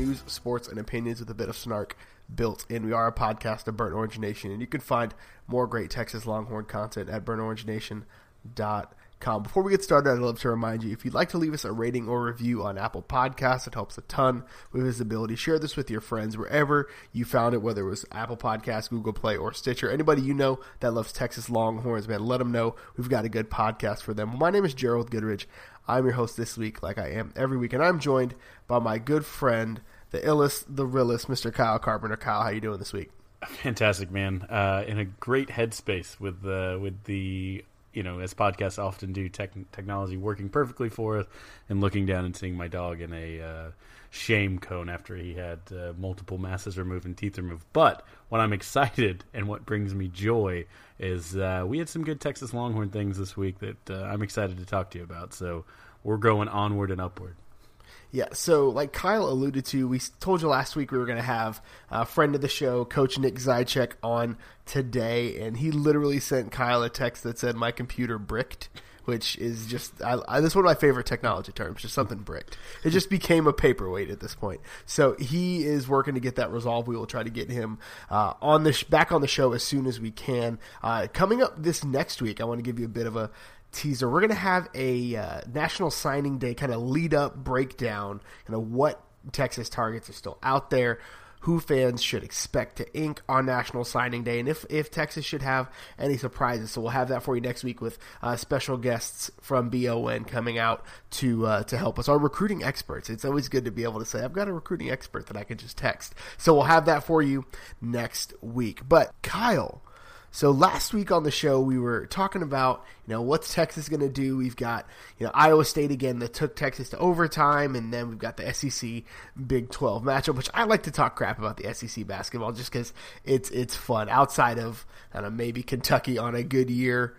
news, sports, and opinions with a bit of snark built in. We are a podcast of Burnt Orange Nation, and you can find more great Texas Longhorn content at burntorangenation.com. Before we get started, I'd love to remind you if you'd like to leave us a rating or review on Apple Podcasts, it helps a ton with visibility. Share this with your friends wherever you found it, whether it was Apple Podcasts, Google Play, or Stitcher. Anybody you know that loves Texas Longhorns, man, let them know we've got a good podcast for them. My name is Gerald Goodrich. I'm your host this week, like I am every week, and I'm joined by my good friend, the illest, the realest, Mr. Kyle Carpenter. Kyle, how you doing this week? Fantastic, man. Uh, in a great headspace with the with the you know as podcasts often do, tech, technology working perfectly for us, and looking down and seeing my dog in a uh, shame cone after he had uh, multiple masses removed and teeth removed. But what I'm excited and what brings me joy is uh, we had some good Texas Longhorn things this week that uh, I'm excited to talk to you about. So we're going onward and upward. Yeah, so like Kyle alluded to, we told you last week we were going to have a friend of the show, Coach Nick Zychek, on today, and he literally sent Kyle a text that said, "My computer bricked." Which is just I, I, this is one of my favorite technology terms. Just something bricked. It just became a paperweight at this point. So he is working to get that resolved. We will try to get him uh, on the sh- back on the show as soon as we can. Uh, coming up this next week, I want to give you a bit of a teaser. We're going to have a uh, National Signing Day kind of lead up breakdown, kind of what Texas targets are still out there, who fans should expect to ink on National Signing Day, and if, if Texas should have any surprises. So we'll have that for you next week with uh, special guests from BON coming out to uh, to help us. Our recruiting experts. It's always good to be able to say, I've got a recruiting expert that I can just text. So we'll have that for you next week. But Kyle so last week on the show, we were talking about you know what's Texas going to do. We've got you know Iowa State again that took Texas to overtime, and then we've got the SEC Big Twelve matchup, which I like to talk crap about the SEC basketball just because it's it's fun. Outside of I don't know, maybe Kentucky on a good year,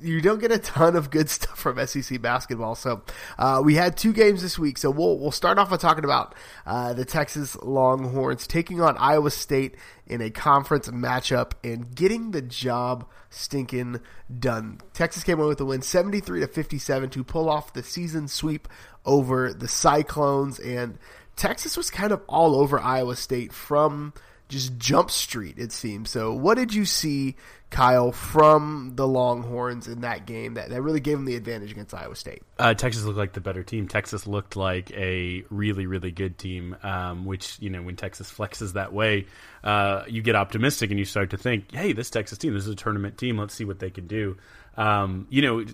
you don't get a ton of good stuff from SEC basketball. So uh, we had two games this week. So we'll we'll start off by talking about uh, the Texas Longhorns taking on Iowa State in a conference matchup and getting the job stinking done. Texas came away with a win, seventy three to fifty seven, to pull off the season sweep over the Cyclones. And Texas was kind of all over Iowa State from just jump street it seems. So what did you see kyle from the longhorns in that game that, that really gave them the advantage against iowa state? Uh, texas looked like the better team. Texas looked like a really really good team um, which you know when texas flexes that way uh, you get optimistic and you start to think hey this texas team this is a tournament team. Let's see what they can do. Um, you know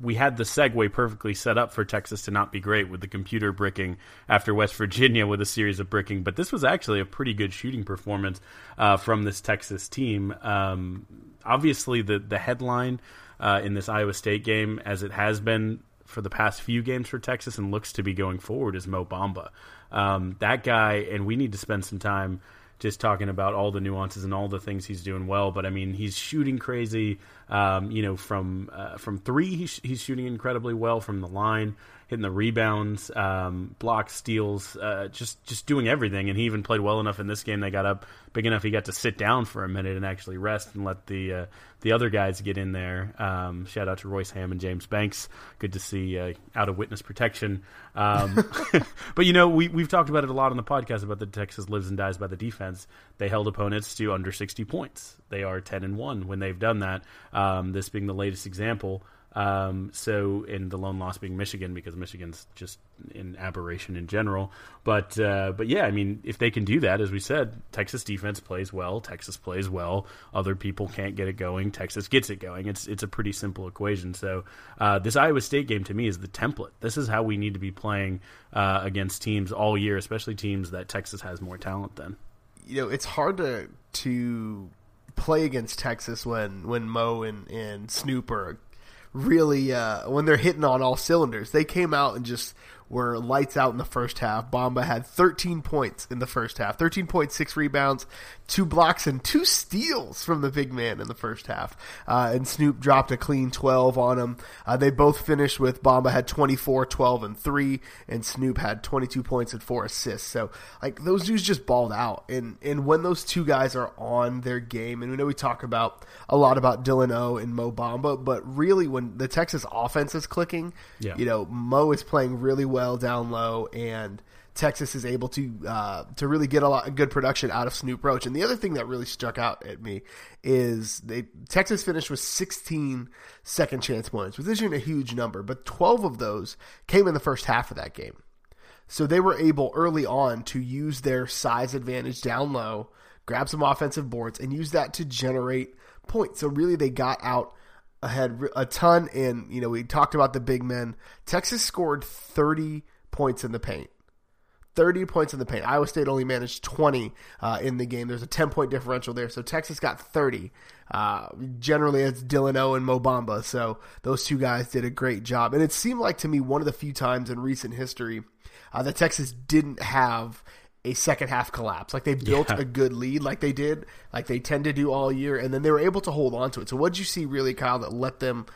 we had the segue perfectly set up for Texas to not be great with the computer bricking after West Virginia with a series of bricking, but this was actually a pretty good shooting performance uh, from this Texas team. Um, obviously, the the headline uh, in this Iowa State game, as it has been for the past few games for Texas and looks to be going forward, is Mo Bamba. Um, that guy, and we need to spend some time just talking about all the nuances and all the things he's doing well. But I mean, he's shooting crazy. Um, you know, from uh, from three, he's, he's shooting incredibly well from the line, hitting the rebounds, um, blocks, steals, uh, just just doing everything. And he even played well enough in this game. They got up big enough. He got to sit down for a minute and actually rest and let the uh, the other guys get in there. Um, shout out to Royce Hamm and James Banks. Good to see uh, out of witness protection. Um, but you know, we we've talked about it a lot on the podcast about the Texas lives and dies by the defense. They held opponents to under sixty points. They are ten and one when they've done that. Um, this being the latest example. Um, so, in the lone loss being Michigan because Michigan's just an aberration in general. But uh, but yeah, I mean, if they can do that, as we said, Texas defense plays well, Texas plays well. Other people can't get it going, Texas gets it going. It's it's a pretty simple equation. So uh, this Iowa State game to me is the template. This is how we need to be playing uh, against teams all year, especially teams that Texas has more talent than. You know, it's hard to to play against Texas when when Mo and, and Snoop are really uh, when they're hitting on all cylinders. They came out and just were lights out in the first half. Bamba had 13 points in the first half, 13.6 rebounds, two blocks, and two steals from the big man in the first half. Uh, and Snoop dropped a clean 12 on him. Uh, they both finished with Bamba had 24, 12, and 3, and Snoop had 22 points and 4 assists. So, like, those dudes just balled out. And, and when those two guys are on their game, and we know we talk about a lot about Dylan O and Mo Bamba, but really when the Texas offense is clicking, yeah. you know, Mo is playing really well well down low, and Texas is able to uh, to really get a lot of good production out of Snoop Roach. And the other thing that really struck out at me is they Texas finished with 16 second chance points, which isn't a huge number, but 12 of those came in the first half of that game. So they were able early on to use their size advantage down low, grab some offensive boards, and use that to generate points. So really, they got out ahead a ton. And you know, we talked about the big men. Texas scored 30 points in the paint. 30 points in the paint. Iowa State only managed 20 uh, in the game. There's a 10 point differential there. So Texas got 30. Uh, generally, it's Dylan O and Mo Bamba. So those two guys did a great job. And it seemed like to me one of the few times in recent history uh, that Texas didn't have a second half collapse. Like they built yeah. a good lead, like they did, like they tend to do all year, and then they were able to hold on to it. So, what did you see really, Kyle, that let them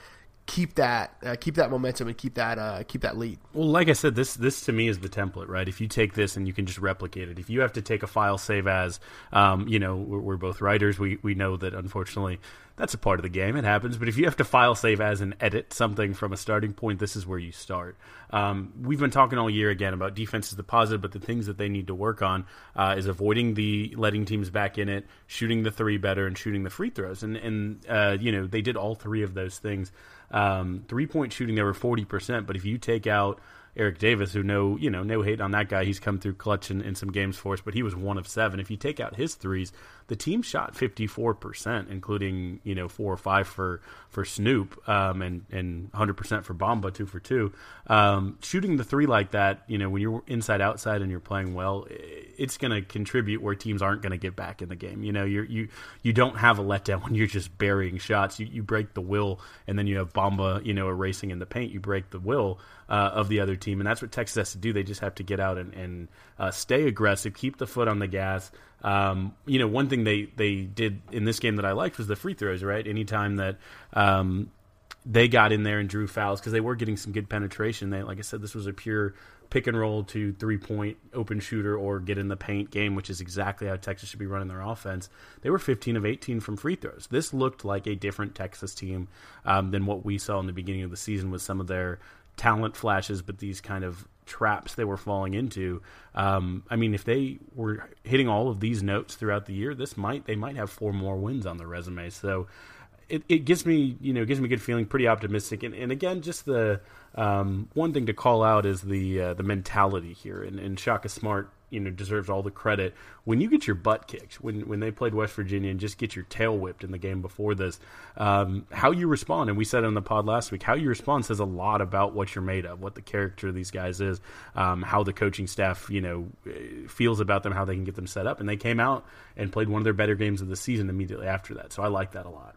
keep that uh, keep that momentum and keep that uh, keep that lead. Well, like I said, this this to me is the template, right? If you take this and you can just replicate it. If you have to take a file save as, um, you know, we're, we're, both writers, we we know that unfortunately that's a part of the game. It happens. But if you have to file save as and edit something from a starting point, this is where you start. Um, we've been talking all year again about defense is the positive, but the things that they need to work on uh, is avoiding the letting teams back in it, shooting the three better, and shooting the free throws. And and uh, you know they did all three of those things. Um, three point shooting, they were 40%. But if you take out Eric Davis, who no, you know, no hate on that guy. He's come through clutch in, in, some games for us, but he was one of seven. If you take out his threes, the team shot 54%, including, you know, four or five for, for Snoop, um, and, and 100% for Bamba, two for two. Um, shooting the three like that, you know, when you're inside outside and you're playing well, it's going to contribute where teams aren't going to get back in the game. You know, you you, you don't have a letdown when you're just burying shots. You, you break the will, and then you have Bamba, you know, erasing in the paint. You break the will uh, of the other team, and that's what Texas has to do. They just have to get out and, and uh, stay aggressive, keep the foot on the gas. Um, you know, one thing they they did in this game that I liked was the free throws. Right, anytime that um, they got in there and drew fouls because they were getting some good penetration. They, like I said, this was a pure pick and roll to three point open shooter or get in the paint game, which is exactly how Texas should be running their offense. They were 15 of 18 from free throws. This looked like a different Texas team um, than what we saw in the beginning of the season with some of their talent flashes, but these kind of traps they were falling into. Um, I mean, if they were hitting all of these notes throughout the year, this might they might have four more wins on their resume. So it, it gives me you know gives me a good feeling, pretty optimistic. And, and again, just the um, one thing to call out is the uh, the mentality here. And, and Shaka Smart you know deserves all the credit. When you get your butt kicked, when when they played West Virginia and just get your tail whipped in the game before this, um, how you respond, and we said on the pod last week, how you respond says a lot about what you're made of, what the character of these guys is, um, how the coaching staff you know feels about them, how they can get them set up, and they came out and played one of their better games of the season immediately after that. So I like that a lot.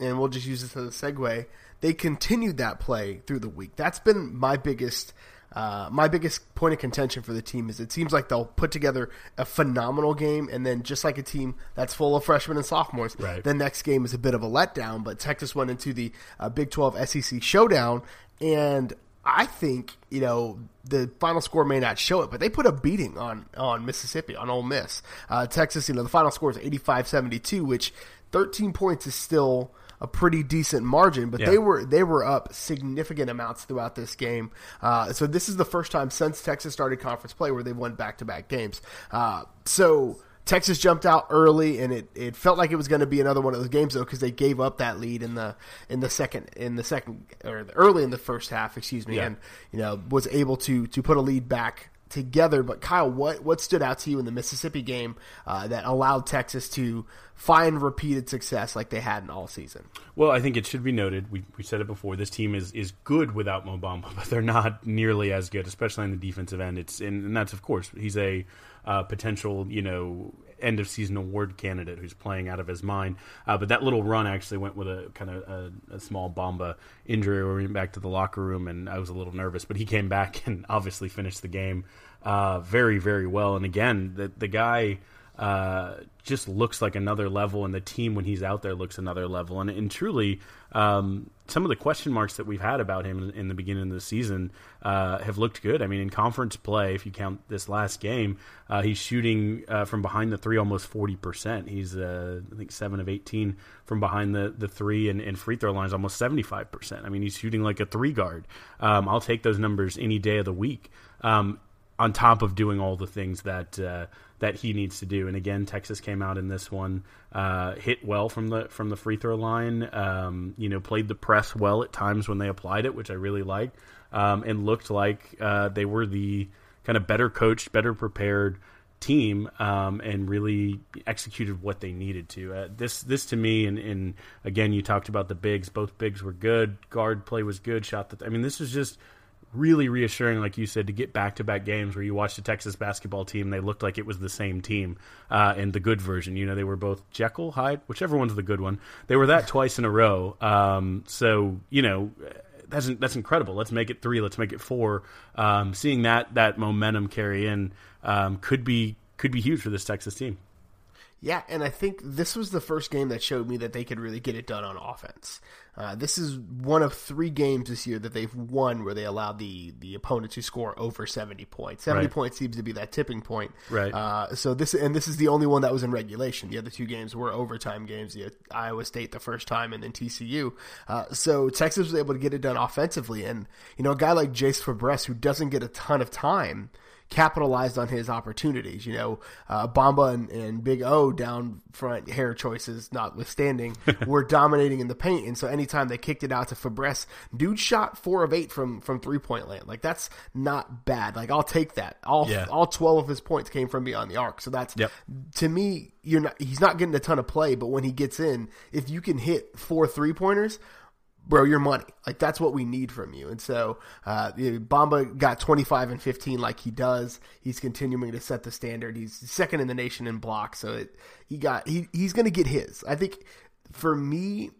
And we'll just use this as a segue. They continued that play through the week. That's been my biggest uh, my biggest point of contention for the team is it seems like they'll put together a phenomenal game, and then just like a team that's full of freshmen and sophomores, right. the next game is a bit of a letdown. But Texas went into the uh, Big 12 SEC showdown, and I think you know the final score may not show it, but they put a beating on on Mississippi on Ole Miss. Uh, Texas, you know, the final score is 85-72, which 13 points is still a pretty decent margin, but yeah. they were they were up significant amounts throughout this game. Uh, so this is the first time since Texas started conference play where they've won back to back games. Uh, so. Texas jumped out early, and it, it felt like it was going to be another one of those games though because they gave up that lead in the in the second in the second or early in the first half, excuse me, yeah. and you know was able to to put a lead back together. But Kyle, what what stood out to you in the Mississippi game uh, that allowed Texas to find repeated success like they had in all season? Well, I think it should be noted. We, we said it before. This team is is good without Mo Bamba, but they're not nearly as good, especially on the defensive end. It's and, and that's of course he's a uh, potential you know end of season award candidate who's playing out of his mind. Uh, but that little run actually went with a kind of a, a, small Bamba injury. We went back to the locker room, and I was a little nervous, but he came back and obviously finished the game uh, very, very well. And again, the the guy. uh, just looks like another level, and the team when he's out there looks another level. And, and truly, um, some of the question marks that we've had about him in, the beginning of the season uh, have looked good. I mean, in conference play, if you count this last game, uh, he's shooting uh, from behind the three almost forty percent. He's uh, I think seven of eighteen from behind the the three, and, and free throw lines almost seventy five percent. I mean, he's shooting like a three guard. Um, I'll take those numbers any day of the week. Um, on top of doing all the things that uh, that he needs to do. And again, Texas came out in this one, uh, hit well from the from the free throw line. Um, you know, played the press well at times when they applied it, which I really liked, um, and looked like uh, they were the kind of better coached, better prepared team, um, and really executed what they needed to. Uh, this this to me, and, and, again, you talked about the bigs. Both bigs were good. Guard play was good. Shot that. I mean, this was just really reassuring, like you said, to get back to back games where you watched the Texas basketball team. They looked like it was the same team uh, and the good version. You know, they were both Jekyll, Hyde, whichever one's the good one. They were that twice in a row. Um, so, you know, that's that's incredible. Let's make it three. Let's make it four. Um, seeing that that momentum carry in um, could be could be huge for this Texas team. Yeah, and I think this was the first game that showed me that they could really get it done on offense. Uh, this is one of three games this year that they've won where they allowed the the opponent to score over seventy points. Seventy right. points seems to be that tipping point. Right. Uh, so this and this is the only one that was in regulation. The other two games were overtime games. The Iowa State the first time, and then TCU. Uh, so Texas was able to get it done offensively, and you know a guy like Jase Febres who doesn't get a ton of time capitalized on his opportunities. You know, uh, Bamba and, and, Big O down front, hair choices notwithstanding, were dominating in the paint. And so anytime they kicked it out to Febres, dude shot four of eight from from three point land. Like that's not bad. Like I'll take that. All yeah. all twelve of his points came from beyond the arc. So that's yep. to me, you're not. He's not getting a ton of play, but when he gets in, if you can hit four three pointers bro, your money. Like that's what we need from you. And so, uh, Bamba got 25 and 15 like he does. He's continuing to set the standard. He's second in the nation in blocks. So it, he got, he, he's going to get his. I think for me,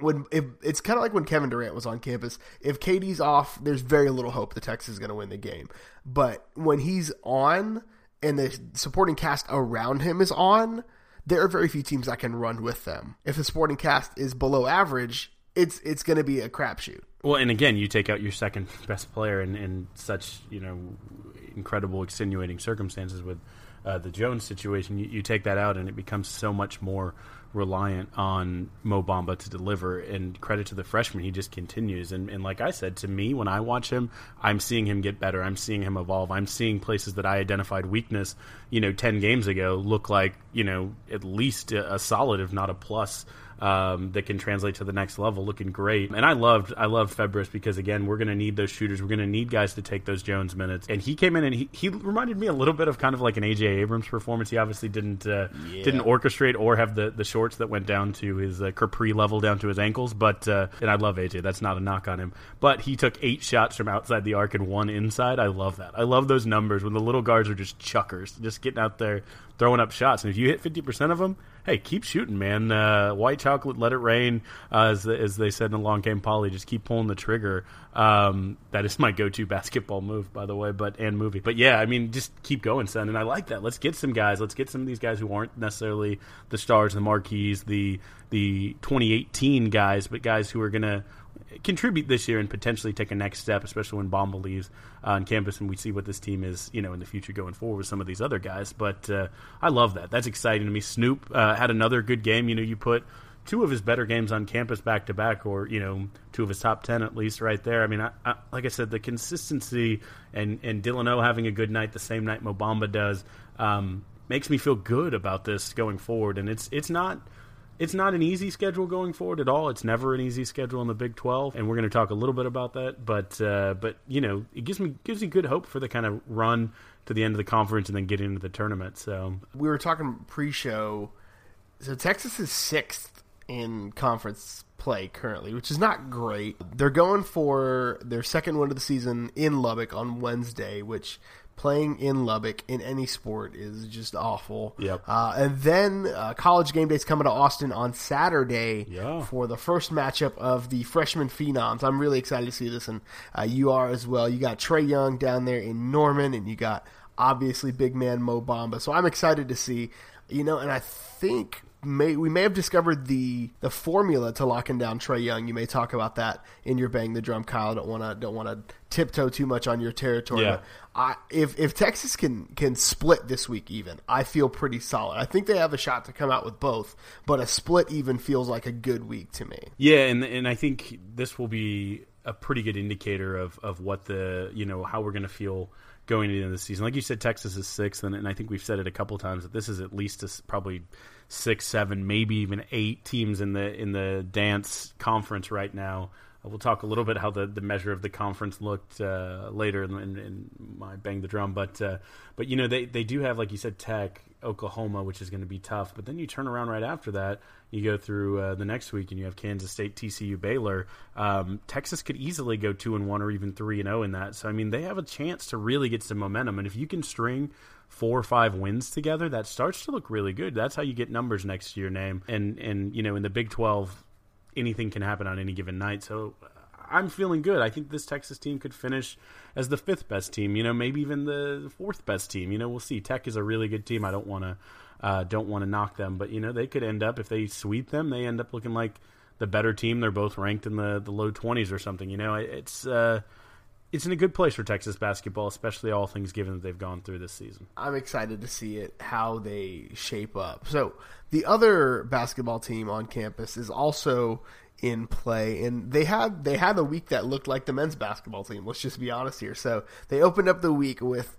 when if, it's kind of like when Kevin Durant was on campus. If KD's off, there's very little hope the Texas is going to win the game. But when he's on and the supporting cast around him is on, there are very few teams that can run with them. If the supporting cast is below average, it's it's going to be a crapshoot. Well, and again, you take out your second best player in, in such you know incredible extenuating circumstances with uh, the Jones situation. You, you, take that out, and it becomes so much more reliant on Mo Bamba to deliver. And credit to the freshman, he just continues. And, and like I said, to me, when I watch him, I'm seeing him get better. I'm seeing him evolve. I'm seeing places that I identified weakness, you know, ten games ago look like you know at least a, a solid, if not a plus um, that can translate to the next level, looking great. And I loved I loved Febres because again, we're going to need those shooters. We're going to need guys to take those Jones minutes. And he came in and he, he reminded me a little bit of kind of like an AJ Abrams performance. He obviously didn't uh, yeah. didn't orchestrate or have the the shorts that went down to his uh, capri level down to his ankles. But uh, and I love AJ. That's not a knock on him. But he took eight shots from outside the arc and one inside. I love that. I love those numbers when the little guards are just chuckers, just getting out there throwing up shots. And if you hit fifty percent of them hey, keep shooting, man. Uh, white chocolate, let it rain, uh, as, as they said in Along Came Polly. Just keep pulling the trigger. Um, that is my go-to basketball move, by the way, but and movie. But yeah, I mean, just keep going, son. And I like that. Let's get some guys. Let's get some of these guys who aren't necessarily the stars, the marquees, the the 2018 guys, but guys who are gonna contribute this year and potentially take a next step, especially when Bamba leaves uh, on campus and we see what this team is, you know, in the future going forward with some of these other guys. But uh, I love that. That's exciting to me. Snoop uh, had another good game. You know, you put two of his better games on campus back to back, or you know, two of his top ten at least, right there. I mean, I, I, like I said, the consistency and and Dylan O having a good night the same night Mo Bamba does um, makes me feel good about this going forward. And it's it's not it's not an easy schedule going forward at all. It's never an easy schedule in the Big 12, and we're going to talk a little bit about that. But uh, but you know, it gives me gives me good hope for the kind of run to the end of the conference and then get into the tournament. So we were talking pre-show. So Texas is sixth in conference play currently, which is not great. They're going for their second win of the season in Lubbock on Wednesday, which playing in Lubbock in any sport is just awful. Yep. Uh, and then uh, college game days coming to Austin on Saturday yeah. for the first matchup of the freshman phenoms. I'm really excited to see this, and uh, you are as well. You got Trae Young down there in Norman, and you got obviously big man Mo Bamba. So I'm excited to see, you know, and I think may we may have discovered the the formula to locking down Trae Young. You may talk about that in your bang the drum, Kyle. I don't want to don't want to tiptoe too much on your territory. Yeah. I, if if Texas can can split this week even, I feel pretty solid. I think they have a shot to come out with both, but a split even feels like a good week to me. Yeah, and and I think this will be a pretty good indicator of of what the you know how we're going to feel going into the season. Like you said, Texas is sixth, and, and I think we've said it a couple times that this is at least a, probably six, seven, maybe even eight teams in the in the dance conference right now. Uh, we'll talk a little bit how the, the measure of the conference looked uh, later in, in, my bang the drum, but uh, but you know they they do have like you said Tech, Oklahoma, which is going to be tough. But then you turn around right after that, you go through uh, the next week, and you have Kansas State, TCU, Baylor. Um, Texas could easily go two and one or even three and zero oh in that. So I mean they have a chance to really get some momentum, and if you can string four or five wins together, that starts to look really good. That's how you get numbers next to your name. And and you know in the Big Twelve, anything can happen on any given night. So I'm feeling good. I think this Texas team could finish as the fifth best team. You know, maybe even the fourth best team. You know, we'll see. Tech is a really good team. I don't want to uh, don't want to knock them, but you know they could end up if they sweep them, they end up looking like the better team. They're both ranked in the the low 20s or something. You know, it's. Uh, it's in a good place for Texas basketball, especially all things given that they've gone through this season. I'm excited to see it how they shape up. So the other basketball team on campus is also in play, and they had they had a week that looked like the men's basketball team. Let's just be honest here. So they opened up the week with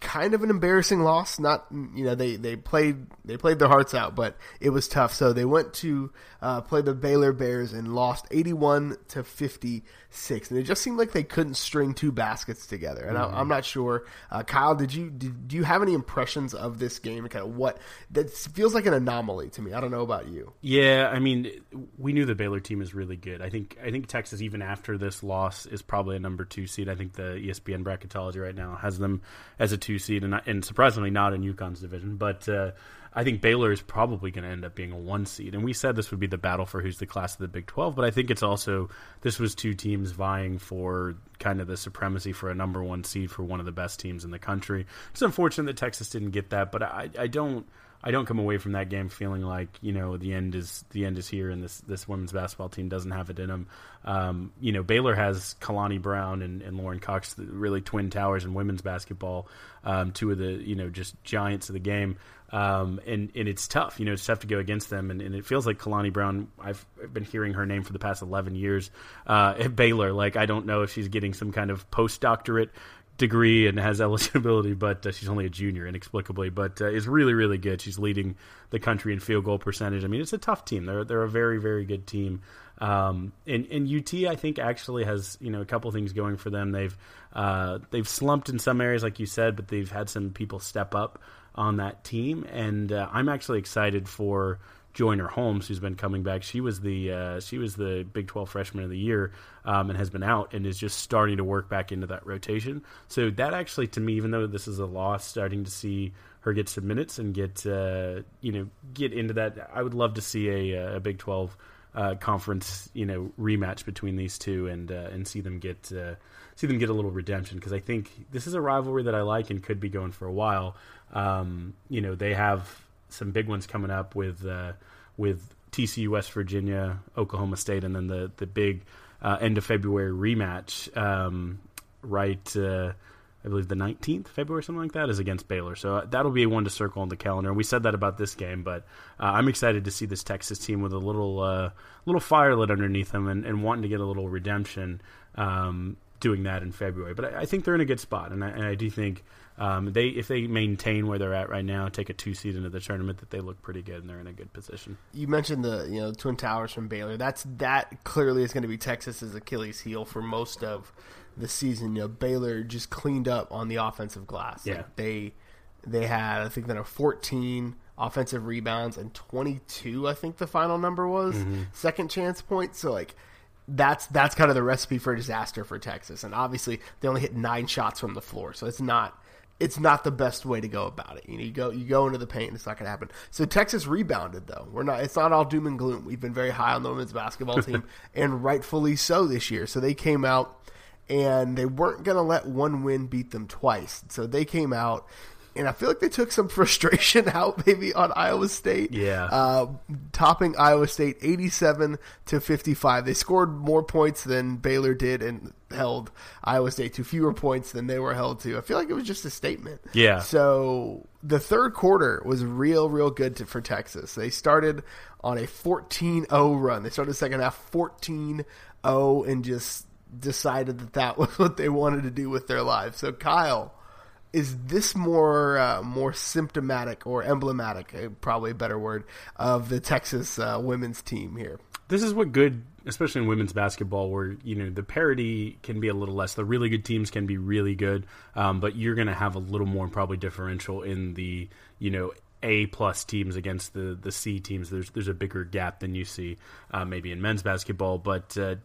kind of an embarrassing loss. Not you know they they played they played their hearts out, but it was tough. So they went to uh, play the Baylor Bears and lost eighty one to fifty six, and it just seemed like they couldn't string two baskets together. And mm-hmm. I, am not sure, uh, Kyle, did you did, do you have any impressions of this game? Kind of what that feels like an anomaly to me. I don't know about you. Yeah, I mean, we knew the Baylor team is really good. I think I think Texas even after this loss is probably a number two seed. I think the ESPN bracketology right now has them as a two seed, and, and surprisingly not in UConn's division, but. Uh, I think Baylor is probably going to end up being a one seed. And we said this would be the battle for who's the class of the Big 12, but I think it's also this was two teams vying for kind of the supremacy for a number one seed for one of the best teams in the country. It's unfortunate that Texas didn't get that, but I, I don't. I don't come away from that game feeling like you know the end is the end is here and this this women's basketball team doesn't have it in them. Um, you know Baylor has Kalani Brown and, and Lauren Cox, really twin towers in women's basketball, um, two of the you know just giants of the game. Um, and and it's tough, you know, it's tough to go against them, and, and it feels like Kalani Brown. I've been hearing her name for the past eleven years uh, at Baylor. Like I don't know if she's getting some kind of postdoctorate degree and has eligibility, but uh, she's only a junior inexplicably. But uh, is really really good. She's leading the country in field goal percentage. I mean, it's a tough team. They're they're a very very good team. Um, and, and UT, I think, actually has you know a couple things going for them. They've uh, they've slumped in some areas, like you said, but they've had some people step up on that team, and uh, I'm actually excited for Joyner Holmes, who's been coming back. She was the uh, she was the Big 12 Freshman of the Year, um, and has been out and is just starting to work back into that rotation. So that actually, to me, even though this is a loss, starting to see her get some minutes and get uh, you know get into that. I would love to see a, a Big 12 uh, conference you know rematch between these two and uh, and see them get uh, see them get a little redemption because I think this is a rivalry that I like and could be going for a while. Um, you know, they have some big ones coming up with uh, with TCU, West Virginia, Oklahoma State, and then the the big uh, end of February rematch. Um, right, uh, I believe the nineteenth February, something like that, is against Baylor. So uh, that'll be one to circle on the calendar. And we said that about this game, but uh, I'm excited to see this Texas team with a little uh, little fire lit underneath them and, and wanting to get a little redemption. Um, doing that in February, but I, I, think they're in a good spot, and I, and I do think um, they if they maintain where they're at right now, take a two seed into the tournament, that they look pretty good and they're in a good position. You mentioned the you know Twin Towers from Baylor. That's that clearly is going to be Texas's Achilles heel for most of the season. You know, Baylor just cleaned up on the offensive glass. Yeah, like they they had I think then a 14 offensive rebounds and 22 I think the final number was mm-hmm. second chance points. So like that's that's kind of the recipe for disaster for Texas. And obviously they only hit nine shots from the floor, so it's not it's not the best way to go about it. You know, you go you go into the paint, it's not going to happen. So Texas rebounded though. We're not. It's not all doom and gloom. We've been very high on the women's basketball team, and rightfully so this year. So they came out and they weren't going to let one win beat them twice. So they came out and I feel like they took some frustration out maybe on Iowa State. Yeah. Uh, topping Iowa State 87 to 55. They scored more points than Baylor did and held Iowa State to fewer points than they were held to. I feel like it was just a statement. Yeah. So the third quarter was real, real good to, for Texas. They started on a 14 0 run. They started the second half 14 0 and just decided that that was what they wanted to do with their lives. So, Kyle is this more uh, more symptomatic or emblematic, uh, probably a better word, of the Texas uh, women's team here? This is what good, especially in women's basketball, where you know the parity can be a little less. The really good teams can be really good, um, but you're going to have a little more probably differential in the you know a plus teams against the the C teams. There's there's a bigger gap than you see uh, maybe in men's basketball, but uh,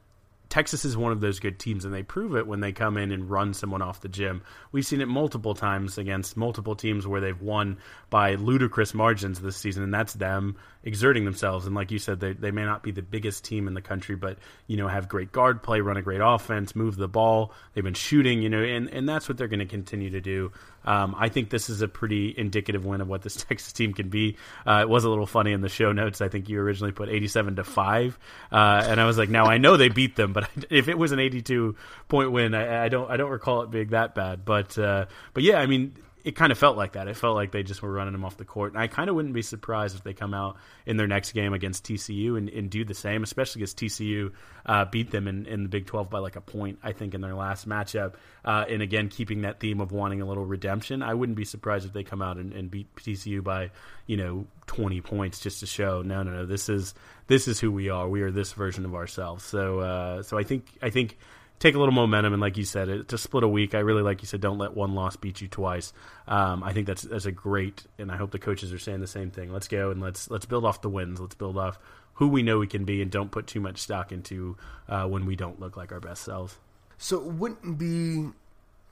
Texas is one of those good teams, and they prove it when they come in and run someone off the gym. We've seen it multiple times against multiple teams where they've won by ludicrous margins this season, and that's them exerting themselves. And like you said, they, they may not be the biggest team in the country, but you know have great guard play, run a great offense, move the ball. They've been shooting, you know, and, and that's what they're going to continue to do. Um, I think this is a pretty indicative win of what this Texas team can be. Uh, it was a little funny in the show notes. I think you originally put 87 to five, uh, and I was like, now I know they beat them, but if it was an 82 point win, I, I don't I don't recall it being that bad. But uh, but yeah, I mean it kind of felt like that. It felt like they just were running them off the court. And I kind of wouldn't be surprised if they come out in their next game against TCU and, and do the same, especially because TCU uh, beat them in, in the Big 12 by like a point, I think, in their last matchup. Uh, and again, keeping that theme of wanting a little redemption, I wouldn't be surprised if they come out and, and beat TCU by, you know, 20 points just to show, no, no, no, this is this is who we are. We are this version of ourselves. So, uh, so I think I think take a little momentum and like you said it to split a week i really like you said don't let one loss beat you twice. Um, i think that's that's a great and i hope the coaches are saying the same thing. Let's go and let's let's build off the wins. Let's build off who we know we can be and don't put too much stock into uh, when we don't look like our best selves. So it wouldn't be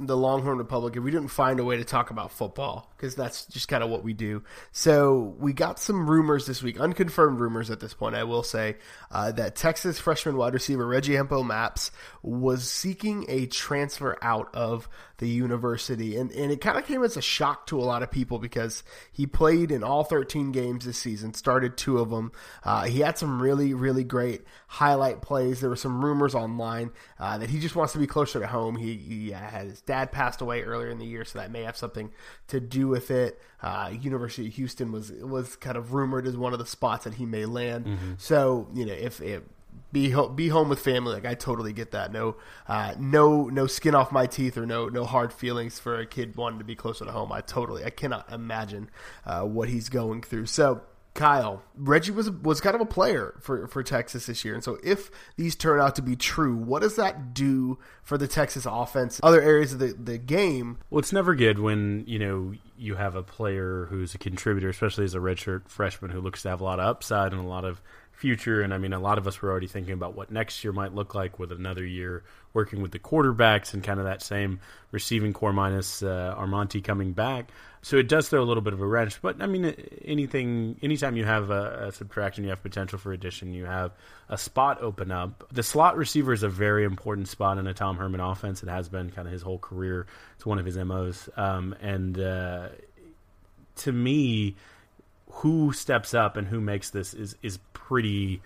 the Longhorn Republic if we didn't find a way to talk about football because that's just kind of what we do. So we got some rumors this week, unconfirmed rumors at this point. I will say uh, that Texas freshman wide receiver Reggie Mapps was seeking a transfer out of the university. And, and it kind of came as a shock to a lot of people because he played in all 13 games this season, started two of them. Uh, he had some really, really great highlight plays. There were some rumors online uh, that he just wants to be closer to home. He, he had his dad passed away earlier in the year, so that may have something to do with it. Uh, University of Houston was was kind of rumored as one of the spots that he may land. Mm-hmm. So you know if, if be home, be home with family. Like I totally get that. No, uh, no, no skin off my teeth or no, no hard feelings for a kid wanting to be closer to home. I totally, I cannot imagine uh, what he's going through. So, Kyle, Reggie was was kind of a player for for Texas this year, and so if these turn out to be true, what does that do for the Texas offense? Other areas of the the game. Well, it's never good when you know you have a player who's a contributor, especially as a redshirt freshman who looks to have a lot of upside and a lot of future. And I mean, a lot of us were already thinking about what next year might look like with another year working with the quarterbacks and kind of that same receiving core minus uh, Armanti coming back. So it does throw a little bit of a wrench. But I mean, anything, anytime you have a, a subtraction, you have potential for addition. You have a spot open up. The slot receiver is a very important spot in a Tom Herman offense. It has been kind of his whole career. It's one of his MOs. Um, and uh, to me, who steps up and who makes this is is pretty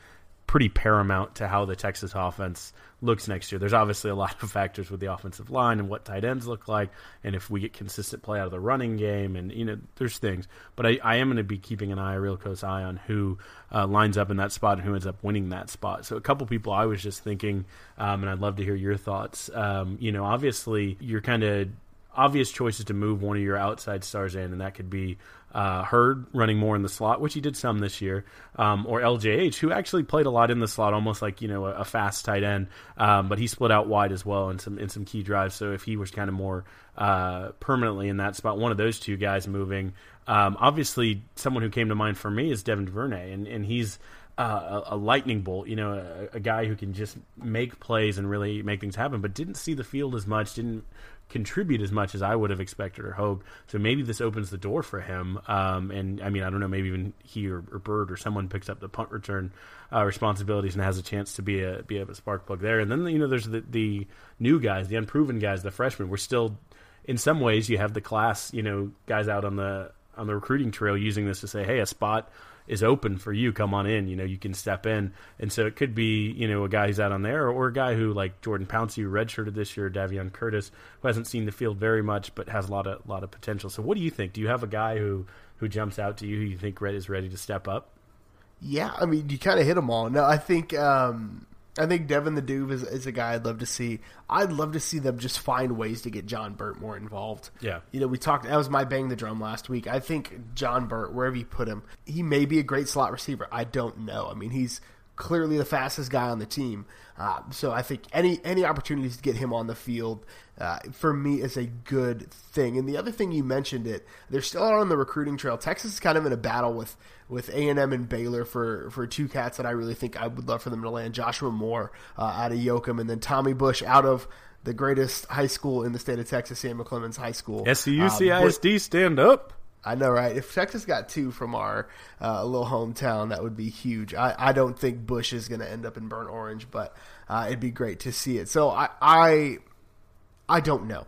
pretty paramount to how the Texas offense looks next year. There's obviously a lot of factors with the offensive line and what tight ends look like, and if we get consistent play out of the running game, and you know, there's things. But I, I am going to be keeping an eye, a real close eye on who uh, lines up in that spot and who ends up winning that spot. So a couple people I was just thinking, um, and I'd love to hear your thoughts. Um, you know, obviously you're kind of obvious choices to move one of your outside stars in, and that could be uh, Heard running more in the slot, which he did some this year, um, or LJH, who actually played a lot in the slot, almost like you know a, a fast tight end, um, but he split out wide as well in some in some key drives. So if he was kind of more uh, permanently in that spot, one of those two guys moving. Um, obviously, someone who came to mind for me is Devin Duvernay, and, and he's uh, a, a lightning bolt, you know, a, a guy who can just make plays and really make things happen, but didn't see the field as much, didn't contribute as much as I would have expected or hoped. So maybe this opens the door for him. Um, and I mean, I don't know, maybe even he or, or Bird or someone picks up the punt return uh, responsibilities and has a chance to be a be a spark plug there. And then you know, there's the the new guys, the unproven guys, the freshmen. We're still, in some ways, you have the class, you know, guys out on the on the recruiting trail using this to say, hey, a spot is open for you. Come on in. You know, you can step in. And so it could be, you know, a guy who's out on there or a guy who like Jordan Pouncey, who redshirted this year, Davion Curtis, who hasn't seen the field very much but has a lot of lot of potential. So what do you think? Do you have a guy who who jumps out to you who you think is ready to step up? Yeah, I mean, you kind of hit them all. No, I think um, I think Devin the Duve is, is a guy I'd love to see. I'd love to see them just find ways to get John Burt more involved. Yeah. You know, we talked, that was my bang the drum last week. I think John Burt, wherever you put him, he may be a great slot receiver. I don't know. I mean, he's clearly the fastest guy on the team. Uh, so I think any any opportunities to get him on the field uh, for me is a good thing. And the other thing you mentioned it, they're still out on the recruiting trail. Texas is kind of in a battle with with A and M and Baylor for for two cats that I really think I would love for them to land. Joshua Moore uh, out of Yoakum, and then Tommy Bush out of the greatest high school in the state of Texas, Samuel Clemens High School. SCUCISD, uh, stand up. I know, right? If Texas got two from our uh, little hometown, that would be huge. I, I don't think Bush is going to end up in burnt orange, but uh, it'd be great to see it. So I, I, I don't know.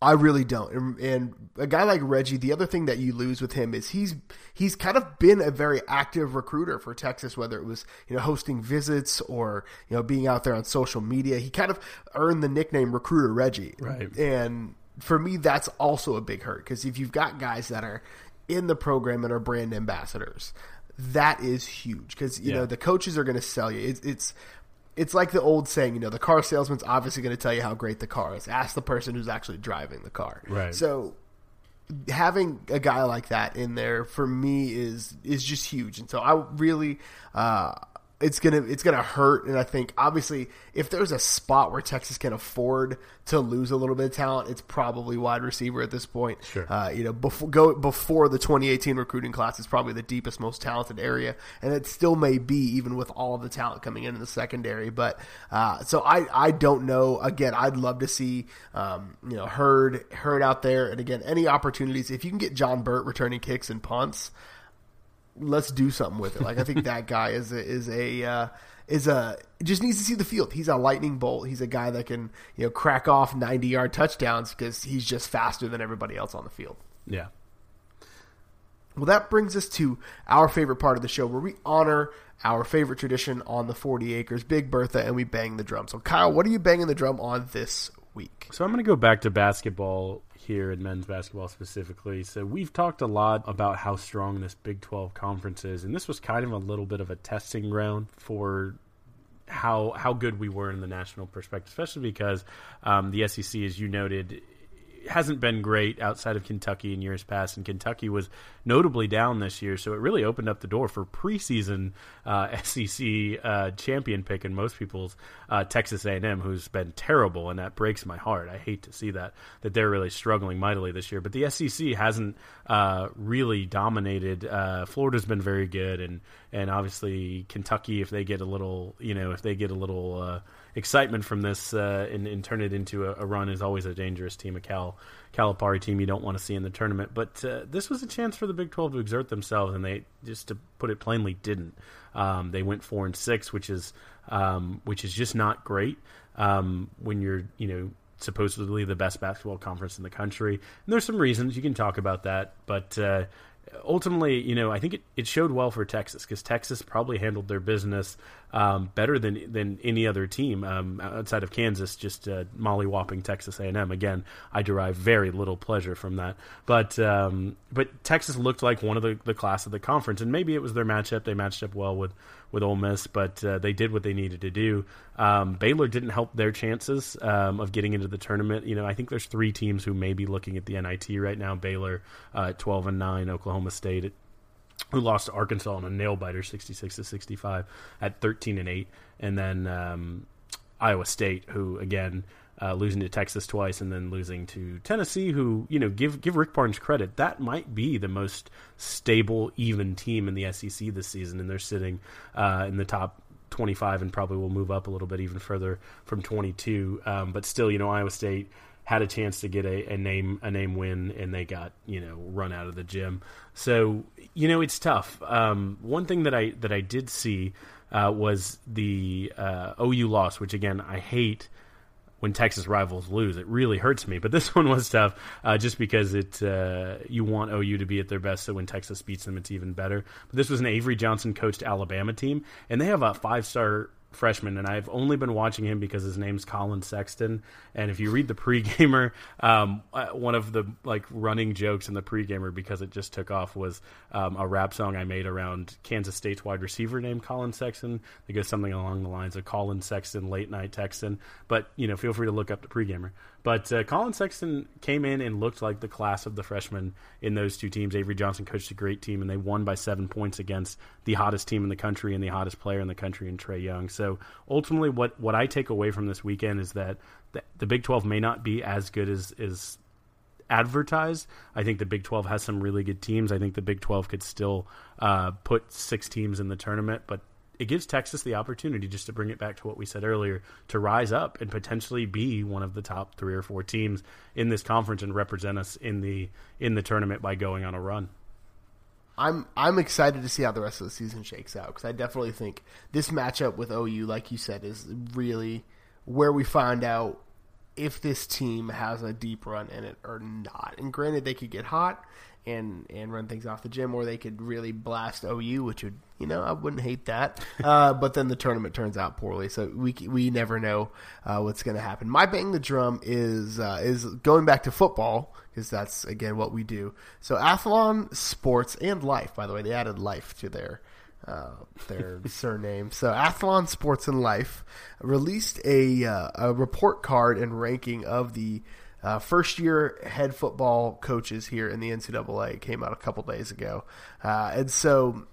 I really don't. And, and, a guy like Reggie, the other thing that you lose with him is he's he's kind of been a very active recruiter for Texas, whether it was you know hosting visits or you know being out there on social media. He kind of earned the nickname Recruiter Reggie, right? And for me, that's also a big hurt because if you've got guys that are in the program and are brand ambassadors, that is huge because you yeah. know the coaches are going to sell you. It's, it's it's like the old saying, you know, the car salesman's obviously going to tell you how great the car is. Ask the person who's actually driving the car. Right. So having a guy like that in there for me is is just huge. And so I really uh, it's gonna it's gonna hurt. And I think obviously if there's a spot where Texas can afford to lose a little bit of talent, it's probably wide receiver at this point. Sure. Uh, you know, before go before the 2018 recruiting class is probably the deepest, most talented area, and it still may be even with all of the talent coming in in the secondary. But uh, so I I don't know. Again, I'd love to see um, you know Heard Heard out there, and again any opportunities if you can get John Burt returning kicks and punts let's do something with it. Like I think that guy is a, is a uh, is a just needs to see the field. He's a lightning bolt. He's a guy that can you know crack off ninety yard touchdowns because he's just faster than everybody else on the field. Yeah. Well, that brings us to our favorite part of the show where we honor our favorite tradition on the 40 acres, Big Bertha, and we bang the drum. So, Kyle, what are you banging the drum on this week? So, I'm going to go back to basketball here in men's basketball specifically. So we've talked a lot about how strong this Big 12 conference is, and this was kind of a little bit of a testing ground for how how good we were in the national perspective, especially because um, the SEC, as you noted, hasn't been great outside of Kentucky in years past, and Kentucky was notably down this year, so it really opened up the door for preseason uh, SEC uh, champion pick in most people's uh, Texas A&M, who's been terrible, and that breaks my heart. I hate to see that that they're really struggling mightily this year, but the SEC hasn't uh, really dominated. Uh, Florida's been very good, and and obviously Kentucky, if they get a little, you know, if they get a little uh, excitement from this uh, and, and, turn it into a, a, run is always a dangerous team, a Cal Calipari team you don't want to see in the tournament. But uh, this was a chance for the Big Twelve to exert themselves, and they just to put it plainly didn't. Um, they went four and six, which is um, which is just not great um, when you're you know supposedly the best basketball conference in the country. And there's some reasons you can talk about that, but uh, ultimately, you know, I think it, it showed well for Texas because Texas probably handled their business um, better than than any other team um, outside of Kansas. Just uh, mollywhopping Texas A&M again. I derive very little pleasure from that, but um, but Texas looked like one of the, the class of the conference, and maybe it was their matchup. They matched up well with with Ole Miss, but uh, they did what they needed to do. Um, Baylor didn't help their chances um, of getting into the tournament. You know, I think there's three teams who may be looking at the NIT right now: Baylor, uh, twelve and nine, Oklahoma State who lost to Arkansas on a nail biter, sixty six to sixty five, at thirteen and eight, and then um, Iowa State, who again uh, losing to Texas twice and then losing to Tennessee, who you know give give Rick Barnes credit. That might be the most stable, even team in the SEC this season, and they're sitting uh, in the top 25 and probably will move up a little bit even further from 22. Um, but still, you know, Iowa State had a chance to get a, a, name a name win and they got you know run out of the gym. So you know it's tough. Um, one thing that I that I did see uh, was the uh, OU loss, which again I hate when Texas rivals lose. It really hurts me. But this one was tough, uh, just because it uh, you want OU to be at their best. So when Texas beats them, it's even better. But this was an Avery Johnson coached Alabama team, and they have a five star freshman, and I've only been watching him because his name's Collin Sexton. And if you read the pregamer, um, uh, one of the like running jokes in the pregamer because it just took off was um, a rap song I made around Kansas State's wide receiver named Colin Sexton. It goes something along the lines of Colin Sexton, late night Texan. But you know, feel free to look up the pregamer. But uh, Collin Sexton came in and looked like the class of the freshmen in those two teams. Avery Johnson coached a great team, and they won by seven points against the hottest team in the country and the hottest player in the country in Trae Young. So ultimately, what, what I take away from this weekend is that the, the Big 12 may not be as good as, as advertised. I think the Big 12 has some really good teams. I think the Big 12 could still uh, put six teams in the tournament, but it gives Texas the opportunity just to bring it back to what we said earlier to rise up and potentially be one of the top three or four teams in this conference and represent us in the in the tournament by going on a run. I'm I'm excited to see how the rest of the season shakes out because I definitely think this matchup with OU, like you said, is really where we find out if this team has a deep run in it or not. And granted, they could get hot and and run things off the gym, or they could really blast OU, which would you know I wouldn't hate that. Uh, but then the tournament turns out poorly, so we we never know uh, what's going to happen. My bang the drum is uh, is going back to football because that's again what we do. So Athlon Sports and Life, by the way, they added Life to their uh, their surname. So Athlon Sports and Life released a uh, a report card and ranking of the uh, first year head football coaches here in the NCAA came out a couple days ago, uh, and so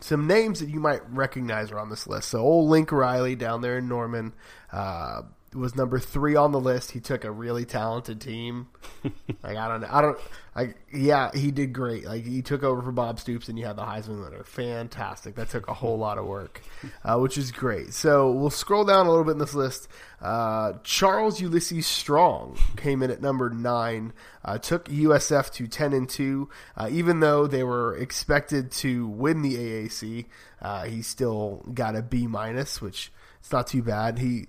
some names that you might recognize are on this list. So old Link Riley down there in Norman. Uh, was number three on the list. He took a really talented team. like I don't know, I don't I Yeah, he did great. Like he took over for Bob Stoops, and you had the Heisman winner. Fantastic. That took a whole lot of work, uh, which is great. So we'll scroll down a little bit in this list. Uh, Charles Ulysses Strong came in at number nine. Uh, took USF to ten and two, uh, even though they were expected to win the AAC. Uh, he still got a B minus, which it's not too bad. He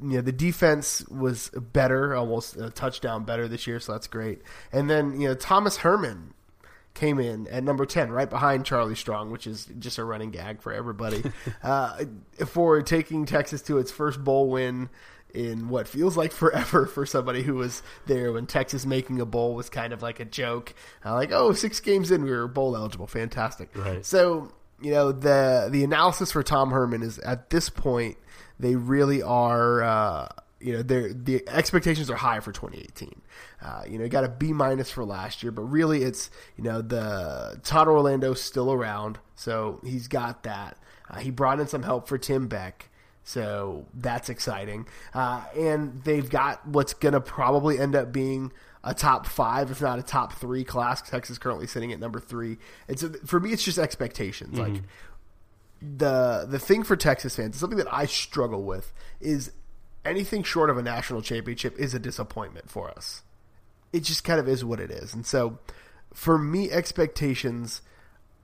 you know the defense was better, almost a touchdown better this year, so that's great. And then you know Thomas Herman came in at number 10 right behind charlie strong which is just a running gag for everybody uh, for taking texas to its first bowl win in what feels like forever for somebody who was there when texas making a bowl was kind of like a joke uh, like oh six games in we were bowl eligible fantastic right. so you know the the analysis for tom herman is at this point they really are. Uh, you know, the expectations are high for 2018. Uh, you know, you got a B minus for last year, but really it's you know the Todd Orlando's still around, so he's got that. Uh, he brought in some help for Tim Beck. So that's exciting. Uh, and they've got what's going to probably end up being a top five, if not a top three class. Texas currently sitting at number three. It's for me, it's just expectations. Mm-hmm. Like the the thing for Texas fans, something that I struggle with, is anything short of a national championship is a disappointment for us. It just kind of is what it is, and so for me, expectations,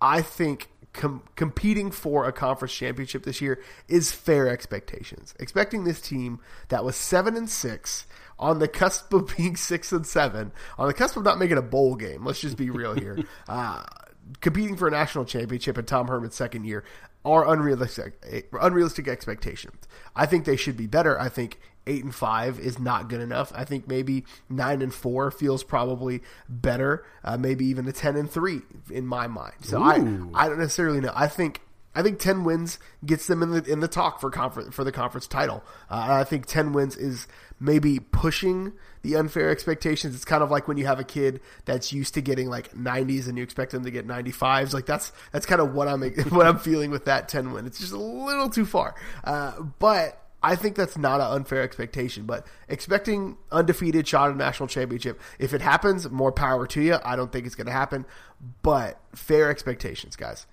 I think com- competing for a conference championship this year is fair expectations. Expecting this team that was seven and six on the cusp of being six and seven, on the cusp of not making a bowl game. Let's just be real here. Uh, competing for a national championship in Tom Herman's second year are unrealistic unrealistic expectations. I think they should be better. I think eight and five is not good enough. I think maybe nine and four feels probably better. Uh, maybe even a ten and three in my mind. So Ooh. I I don't necessarily know. I think I think ten wins gets them in the in the talk for conference for the conference title. Uh, I think ten wins is maybe pushing the unfair expectations. It's kind of like when you have a kid that's used to getting like 90s and you expect them to get 95s. Like that's that's kind of what I'm what I'm feeling with that 10 win. It's just a little too far. Uh, but I think that's not an unfair expectation, but expecting undefeated shot at national championship, if it happens, more power to you. I don't think it's going to happen, but fair expectations, guys.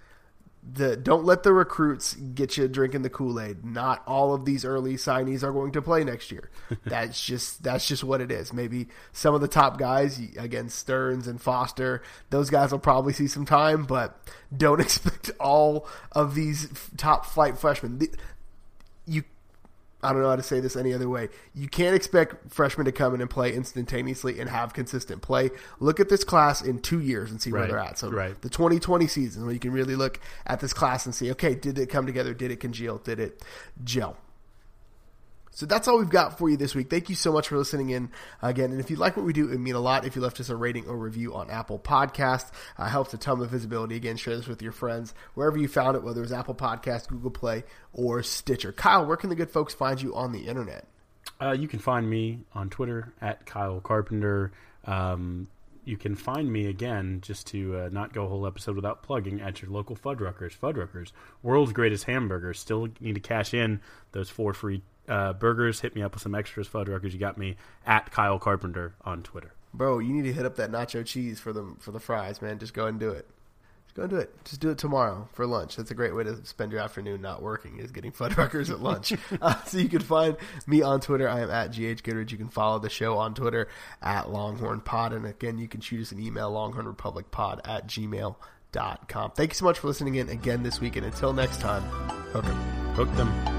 The don't let the recruits get you drinking the Kool Aid. Not all of these early signees are going to play next year. that's just that's just what it is. Maybe some of the top guys, again Sterns and Foster, those guys will probably see some time, but don't expect all of these top flight freshmen. You I don't know how to say this any other way. You can't expect freshmen to come in and play instantaneously and have consistent play. Look at this class in two years and see where Right, they're at. So right. the 2020 season, where you can really look at this class and see, okay, did it come together? Did it congeal? Did it gel? So that's all we've got for you this week. Thank you so much for listening in again. And if you like what we do, it would mean a lot if you left us a rating or review on Apple Podcast. Uh, helps a ton with visibility. Again, share this with your friends wherever you found it, whether it's Apple Podcast, Google Play, or Stitcher. Kyle, where can the good folks find you on the internet? Uh, you can find me on Twitter at Kyle Carpenter. Um, you can find me again, just to uh, not go a whole episode without plugging, at your local Fuddruckers. Fuddruckers, world's greatest hamburger. Still need to cash in those four free uh, burgers. Hit me up with some extras, Fuddruckers. You got me at Kyle Carpenter on Twitter. Bro, you need to hit up that nacho cheese for the for the fries, man. Just go ahead and do it. Just go and do it. Just do it tomorrow for lunch. That's a great way to spend your afternoon not working is getting Fuddruckers at lunch. uh, so you can find me on Twitter. I am at GH Goodrich. You can follow the show on Twitter at Longhorn Pod. And again, you can shoot us an email, longhornrepublicpod at gmail.com. Thank you so much for listening in again this week. And until next time, hook 'em. Hook them.